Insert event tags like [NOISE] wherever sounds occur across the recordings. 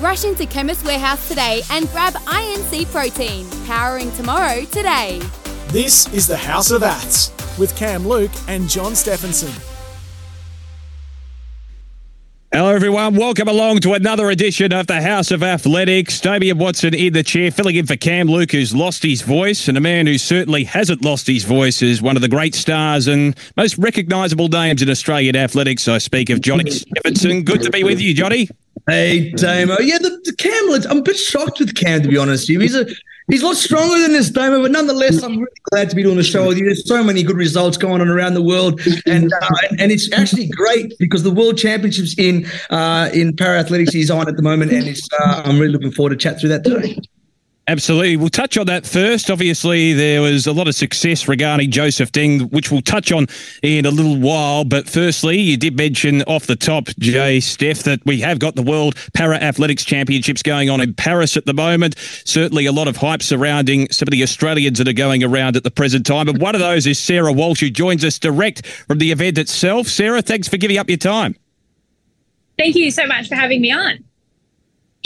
Rush into Chemist Warehouse today and grab INC Protein, powering tomorrow today. This is the House of Ats with Cam Luke and John Stephenson. Hello, everyone. Welcome along to another edition of the House of Athletics. Damian Watson in the chair, filling in for Cam Luke, who's lost his voice, and a man who certainly hasn't lost his voice is one of the great stars and most recognisable names in Australian athletics. I speak of Johnny Stephenson. Good to be with you, Johnny. Hey, Damo. Yeah, the, the Cam, I'm a bit shocked with Cam, to be honest with you. He's a He's a lot stronger than this, Damo, but nonetheless, I'm really glad to be doing the show with you. There's so many good results going on around the world, and uh, and it's actually great because the World Championships in uh, in para athletics is on at the moment, and it's uh, I'm really looking forward to chat through that today. Absolutely. We'll touch on that first. Obviously, there was a lot of success regarding Joseph Deng, which we'll touch on in a little while. But firstly, you did mention off the top, Jay Steph, that we have got the World Para Athletics Championships going on in Paris at the moment. Certainly a lot of hype surrounding some of the Australians that are going around at the present time. And one of those is Sarah Walsh, who joins us direct from the event itself. Sarah, thanks for giving up your time. Thank you so much for having me on.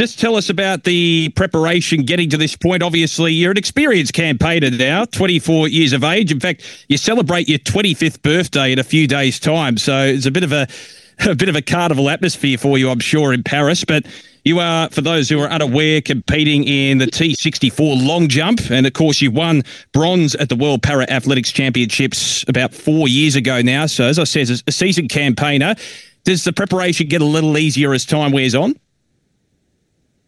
Just tell us about the preparation getting to this point. Obviously, you're an experienced campaigner now, 24 years of age. In fact, you celebrate your 25th birthday in a few days' time. So it's a bit of a, [LAUGHS] a bit of a carnival atmosphere for you, I'm sure, in Paris. But you are, for those who are unaware, competing in the T64 long jump. And of course, you won bronze at the World Para Athletics Championships about four years ago now. So, as I said, as a seasoned campaigner, does the preparation get a little easier as time wears on?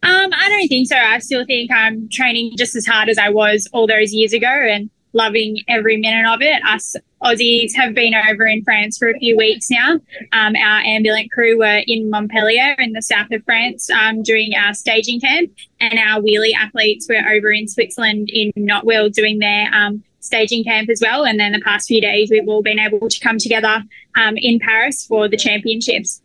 Um, I don't think so. I still think I'm training just as hard as I was all those years ago and loving every minute of it. Us Aussies have been over in France for a few weeks now. Um, our ambulant crew were in Montpellier in the south of France um, doing our staging camp, and our wheelie athletes were over in Switzerland in Notwil doing their um, staging camp as well. And then the past few days, we've all been able to come together um, in Paris for the championships.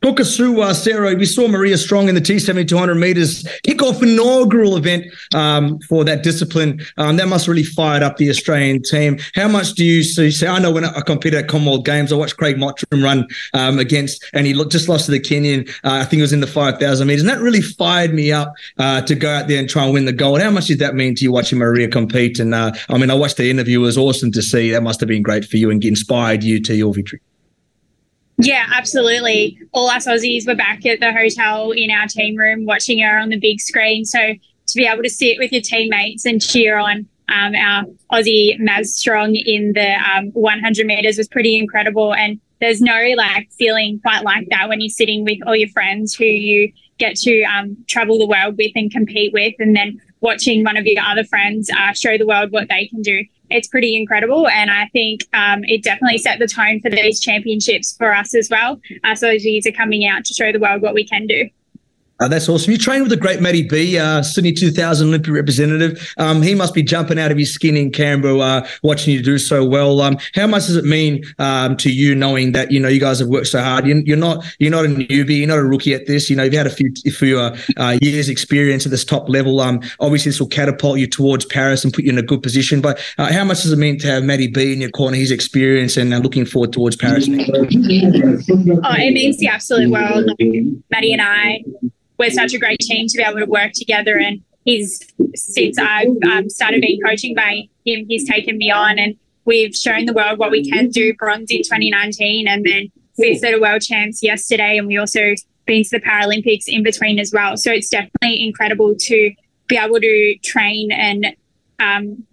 Talk us through, uh, Sarah. We saw Maria Strong in the T7200 meters kickoff inaugural event um, for that discipline. Um, that must really fired up the Australian team. How much do you see? I know when I competed at Commonwealth Games, I watched Craig Mottram run um, against, and he just lost to the Kenyan. Uh, I think it was in the 5,000 meters, and that really fired me up uh, to go out there and try and win the gold. How much did that mean to you watching Maria compete? And uh, I mean, I watched the interview; it was awesome to see. That must have been great for you and inspired you to your victory. Yeah, absolutely. All us Aussies were back at the hotel in our team room watching her on the big screen. So to be able to sit with your teammates and cheer on um, our Aussie Maz Strong in the um, 100 meters was pretty incredible. And there's no like feeling quite like that when you're sitting with all your friends who you get to um, travel the world with and compete with, and then watching one of your other friends uh, show the world what they can do it's pretty incredible. And I think um, it definitely set the tone for these championships for us as well. Uh, so these are coming out to show the world what we can do. Uh, that's awesome. You trained with the great Matty B, uh, Sydney 2000 Olympic representative. Um, he must be jumping out of his skin in Canberra, uh, watching you do so well. Um, how much does it mean um, to you knowing that you know you guys have worked so hard? You, are not you're not a newbie, you're not a rookie at this. You know you've had a few few uh, uh, years experience at this top level. Um, obviously this will catapult you towards Paris and put you in a good position. But uh, how much does it mean to have Matty B in your corner, his experience, and looking forward towards Paris? Oh, it means the absolute world. Like, Matty and I we're such a great team to be able to work together. And he's since I've um, started being coaching by him, he's taken me on, and we've shown the world what we can do. Bronze in 2019, and then fifth at a world champs yesterday, and we also been to the Paralympics in between as well. So it's definitely incredible to be able to train and um,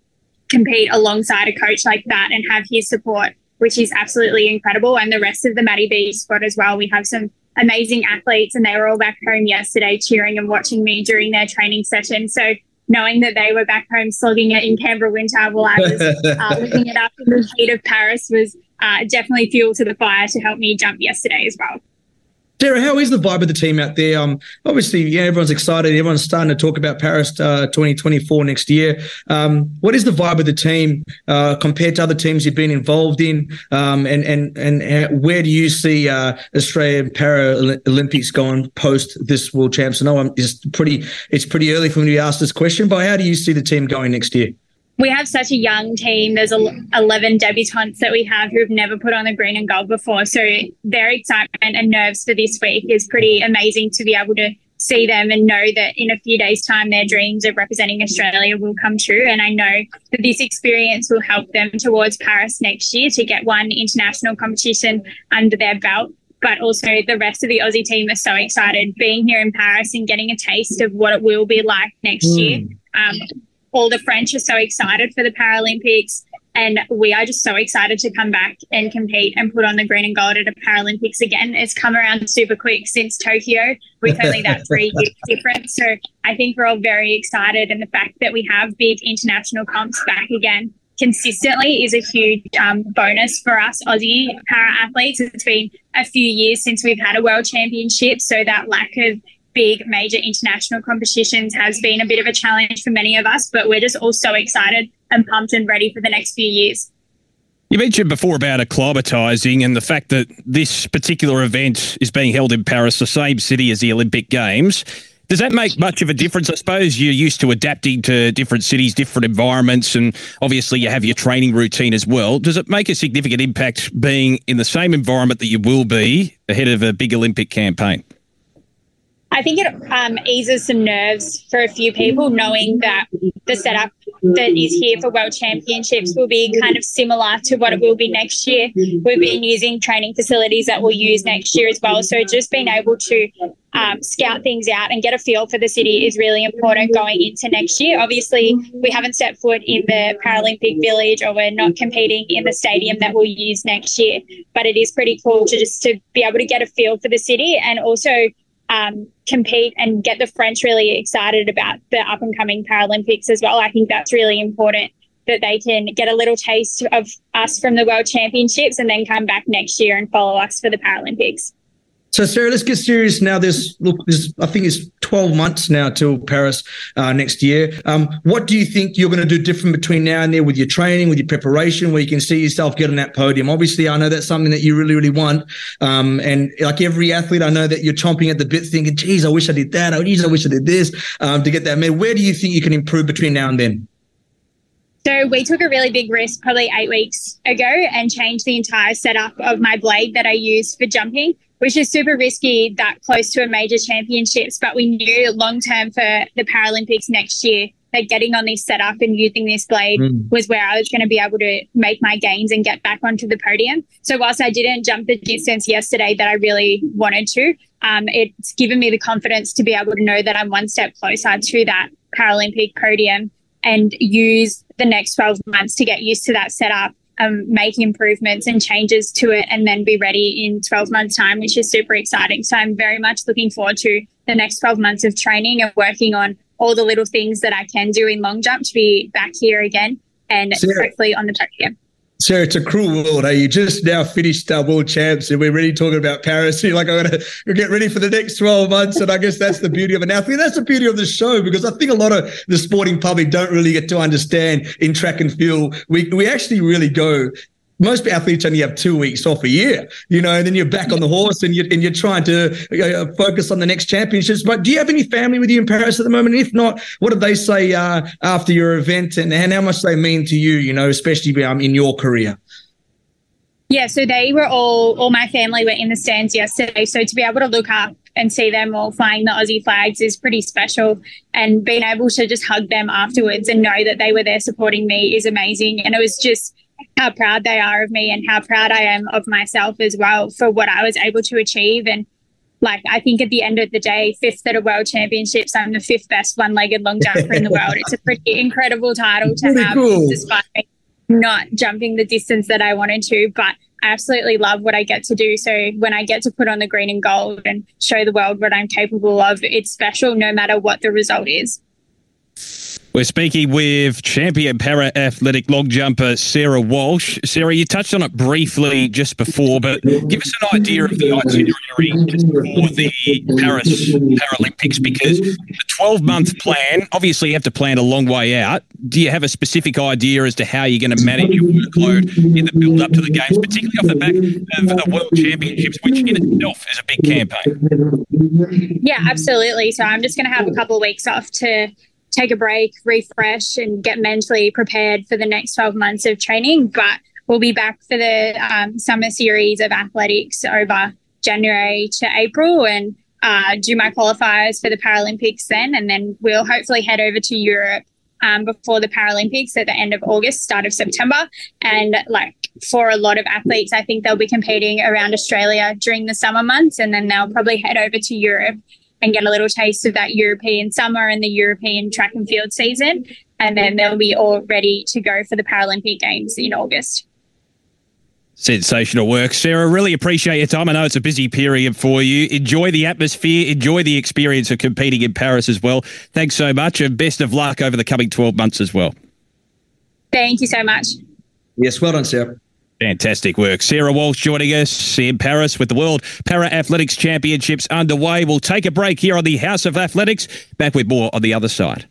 compete alongside a coach like that and have his support, which is absolutely incredible. And the rest of the Matty B squad as well. We have some amazing athletes, and they were all back home yesterday cheering and watching me during their training session. So knowing that they were back home slogging it in Canberra winter while I was [LAUGHS] uh, living it up in the heat of Paris was uh, definitely fuel to the fire to help me jump yesterday as well. Sarah, how is the vibe of the team out there? Um, obviously, yeah, everyone's excited. Everyone's starting to talk about Paris uh, 2024 next year. Um, what is the vibe of the team uh, compared to other teams you've been involved in? Um, and and and where do you see uh, Australian Paralympics going post this World Champs? I know I'm just pretty. It's pretty early for me to ask this question, but how do you see the team going next year? We have such a young team. There's 11 debutantes that we have who have never put on the green and gold before. So their excitement and nerves for this week is pretty amazing to be able to see them and know that in a few days' time, their dreams of representing Australia will come true. And I know that this experience will help them towards Paris next year to get one international competition under their belt. But also, the rest of the Aussie team are so excited being here in Paris and getting a taste of what it will be like next mm. year. Um, all the French are so excited for the Paralympics. And we are just so excited to come back and compete and put on the green and gold at a Paralympics again. It's come around super quick since Tokyo with only that [LAUGHS] three year difference. So I think we're all very excited. And the fact that we have big international comps back again consistently is a huge um, bonus for us Aussie para athletes. It's been a few years since we've had a world championship. So that lack of big major international competitions has been a bit of a challenge for many of us, but we're just all so excited and pumped and ready for the next few years. You mentioned before about acclimatising and the fact that this particular event is being held in Paris, the same city as the Olympic Games. Does that make much of a difference? I suppose you're used to adapting to different cities, different environments, and obviously you have your training routine as well. Does it make a significant impact being in the same environment that you will be ahead of a big Olympic campaign? I think it um, eases some nerves for a few people knowing that the setup that is here for World Championships will be kind of similar to what it will be next year. We've been using training facilities that we'll use next year as well. So just being able to um, scout things out and get a feel for the city is really important going into next year. Obviously, we haven't set foot in the Paralympic Village or we're not competing in the stadium that we'll use next year, but it is pretty cool to just to be able to get a feel for the city and also um, compete and get the French really excited about the up and coming Paralympics as well. I think that's really important that they can get a little taste of us from the World Championships and then come back next year and follow us for the Paralympics. So, Sarah, let's get serious now. There's look, there's I think it's 12 months now till Paris uh, next year. Um, what do you think you're going to do different between now and there with your training, with your preparation, where you can see yourself get on that podium? Obviously, I know that's something that you really, really want. Um, and like every athlete, I know that you're chomping at the bit, thinking, "Geez, I wish I did that. Oh, geez, I wish I did this um, to get that medal." Where do you think you can improve between now and then? So we took a really big risk probably eight weeks ago and changed the entire setup of my blade that I use for jumping which is super risky that close to a major championships. But we knew long term for the Paralympics next year that getting on this setup and using this blade mm. was where I was going to be able to make my gains and get back onto the podium. So whilst I didn't jump the distance yesterday that I really wanted to, um, it's given me the confidence to be able to know that I'm one step closer to that Paralympic podium and use the next 12 months to get used to that setup um, make improvements and changes to it and then be ready in 12 months' time, which is super exciting. So I'm very much looking forward to the next 12 months of training and working on all the little things that I can do in long jump to be back here again and hopefully on the podium. Sarah, it's a cruel world. Hey, you just now finished our world champs, and we're really talking about Paris. [LAUGHS] You're like, I'm to get ready for the next 12 months. And I guess that's the beauty of an athlete. That's the beauty of the show because I think a lot of the sporting public don't really get to understand in track and field. We, we actually really go most athletes only have two weeks off a year, you know, and then you're back on the horse and you're, and you're trying to uh, focus on the next championships. But do you have any family with you in Paris at the moment? If not, what did they say uh, after your event and, and how much they mean to you, you know, especially um, in your career? Yeah, so they were all, all my family were in the stands yesterday. So to be able to look up and see them all flying the Aussie flags is pretty special. And being able to just hug them afterwards and know that they were there supporting me is amazing. And it was just, how proud they are of me and how proud I am of myself as well for what I was able to achieve. And like, I think at the end of the day, fifth at a world championships, I'm the fifth best one legged long jumper in the world. It's a pretty incredible title to have, cool. despite not jumping the distance that I wanted to. But I absolutely love what I get to do. So when I get to put on the green and gold and show the world what I'm capable of, it's special no matter what the result is. We're speaking with champion para athletic long jumper Sarah Walsh. Sarah, you touched on it briefly just before, but give us an idea of the itinerary for the Paris Paralympics because the 12 month plan, obviously, you have to plan a long way out. Do you have a specific idea as to how you're going to manage your workload in the build up to the Games, particularly off the back of the World Championships, which in itself is a big campaign? Yeah, absolutely. So I'm just going to have a couple of weeks off to take a break, refresh, and get mentally prepared for the next 12 months of training. But we'll be back for the um, summer series of athletics over January to April. And uh, do my qualifiers for the Paralympics then, and then we'll hopefully head over to Europe um, before the Paralympics at the end of August, start of September. And like for a lot of athletes, I think they'll be competing around Australia during the summer months, and then they'll probably head over to Europe and get a little taste of that European summer and the European track and field season. And then they'll be all ready to go for the Paralympic Games in August. Sensational work, Sarah. Really appreciate your time. I know it's a busy period for you. Enjoy the atmosphere, enjoy the experience of competing in Paris as well. Thanks so much, and best of luck over the coming 12 months as well. Thank you so much. Yes, well done, Sarah. Fantastic work. Sarah Walsh joining us in Paris with the World Para Athletics Championships underway. We'll take a break here on the House of Athletics. Back with more on the other side.